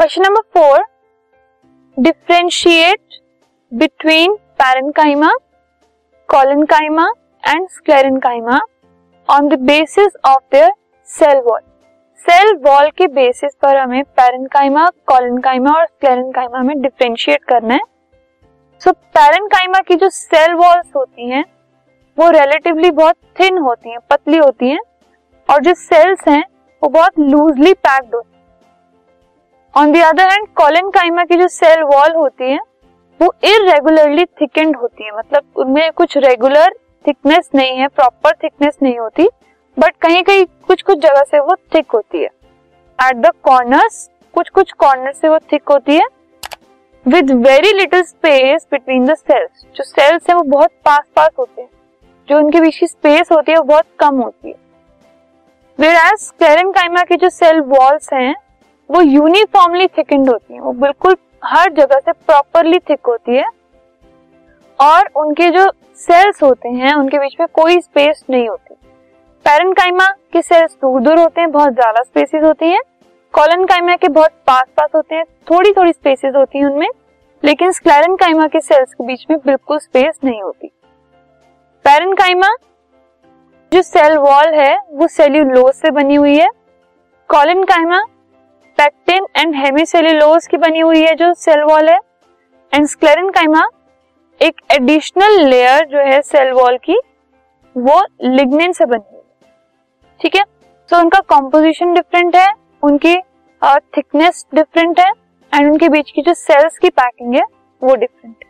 Question number four differentiate between parenchyma collenchyma and sclerenchyma on the basis of their cell wall cell wall के basis पर हमें parenchyma collenchyma और sclerenchyma में differentiate करना है. So so, parenchyma की जो सेल वॉल्स होती हैं वो रिलेटिवली बहुत थिन होती हैं पतली होती हैं और जो सेल्स हैं वो बहुत लूजली पैक्ड होती हैं. On the other hand collenchyma की जो सेल वॉल होती है, वो इरेगुलरली थिकेंड होती है। मतलब उनमें कुछ रेगुलर थिकनेस नहीं है प्रॉपर थिकनेस नहीं होती बट कहीं कहीं कुछ कुछ जगह से वो थिक होती है। एट द कॉर्नर्स कुछ कुछ कॉर्नर से वो थिक होती है with very little space between the cells जो सेल्स है, वो बहुत पास पास होते हैं। जो उनके बीच की स्पेस होती है, वो बहुत कम होती है। वेर एज क्लेरेंकाइमा की जो सेल वॉल्स हैं वो यूनिफॉर्मली थिकेंड होती हैं। वो बिल्कुल हर जगह से प्रॉपरली थिक होती है। और उनके जो सेल्स होते हैं, उनके बीच में कोई स्पेस नहीं होती। पैरेंकाइमा के सेल्स दूर दूर होते हैं, बहुत ज़्यादा स्पेसिस होती हैं। कॉलनकाइमा के बहुत पास पास होते हैं थोड़ी थोड़ी स्पेसिस होती हैं उनमें, लेकिन स्क्लेरेंकाइमा के सेल्स के बीच में बिल्कुल स्पेस नहीं होती। पैरेंकाइमा जो सेल वॉल है, वो सेल्यूलोज से बनी हुई है। कॉलनकाइमा पैक्टिन एंड हेमीसेल्यूलोज की बनी हुई है जो सेल वॉल है. एंड स्क्लेरेंकाइमा एक एडिशनल लेयर जो है सेल वॉल की वो लिग्निन से बनी हुई है. ठीक है? सो so, उनका कॉम्पोजिशन डिफरेंट है उनकी थिकनेस डिफरेंट है एंड उनके बीच की जो सेल्स की पैकिंग है वो डिफरेंट है.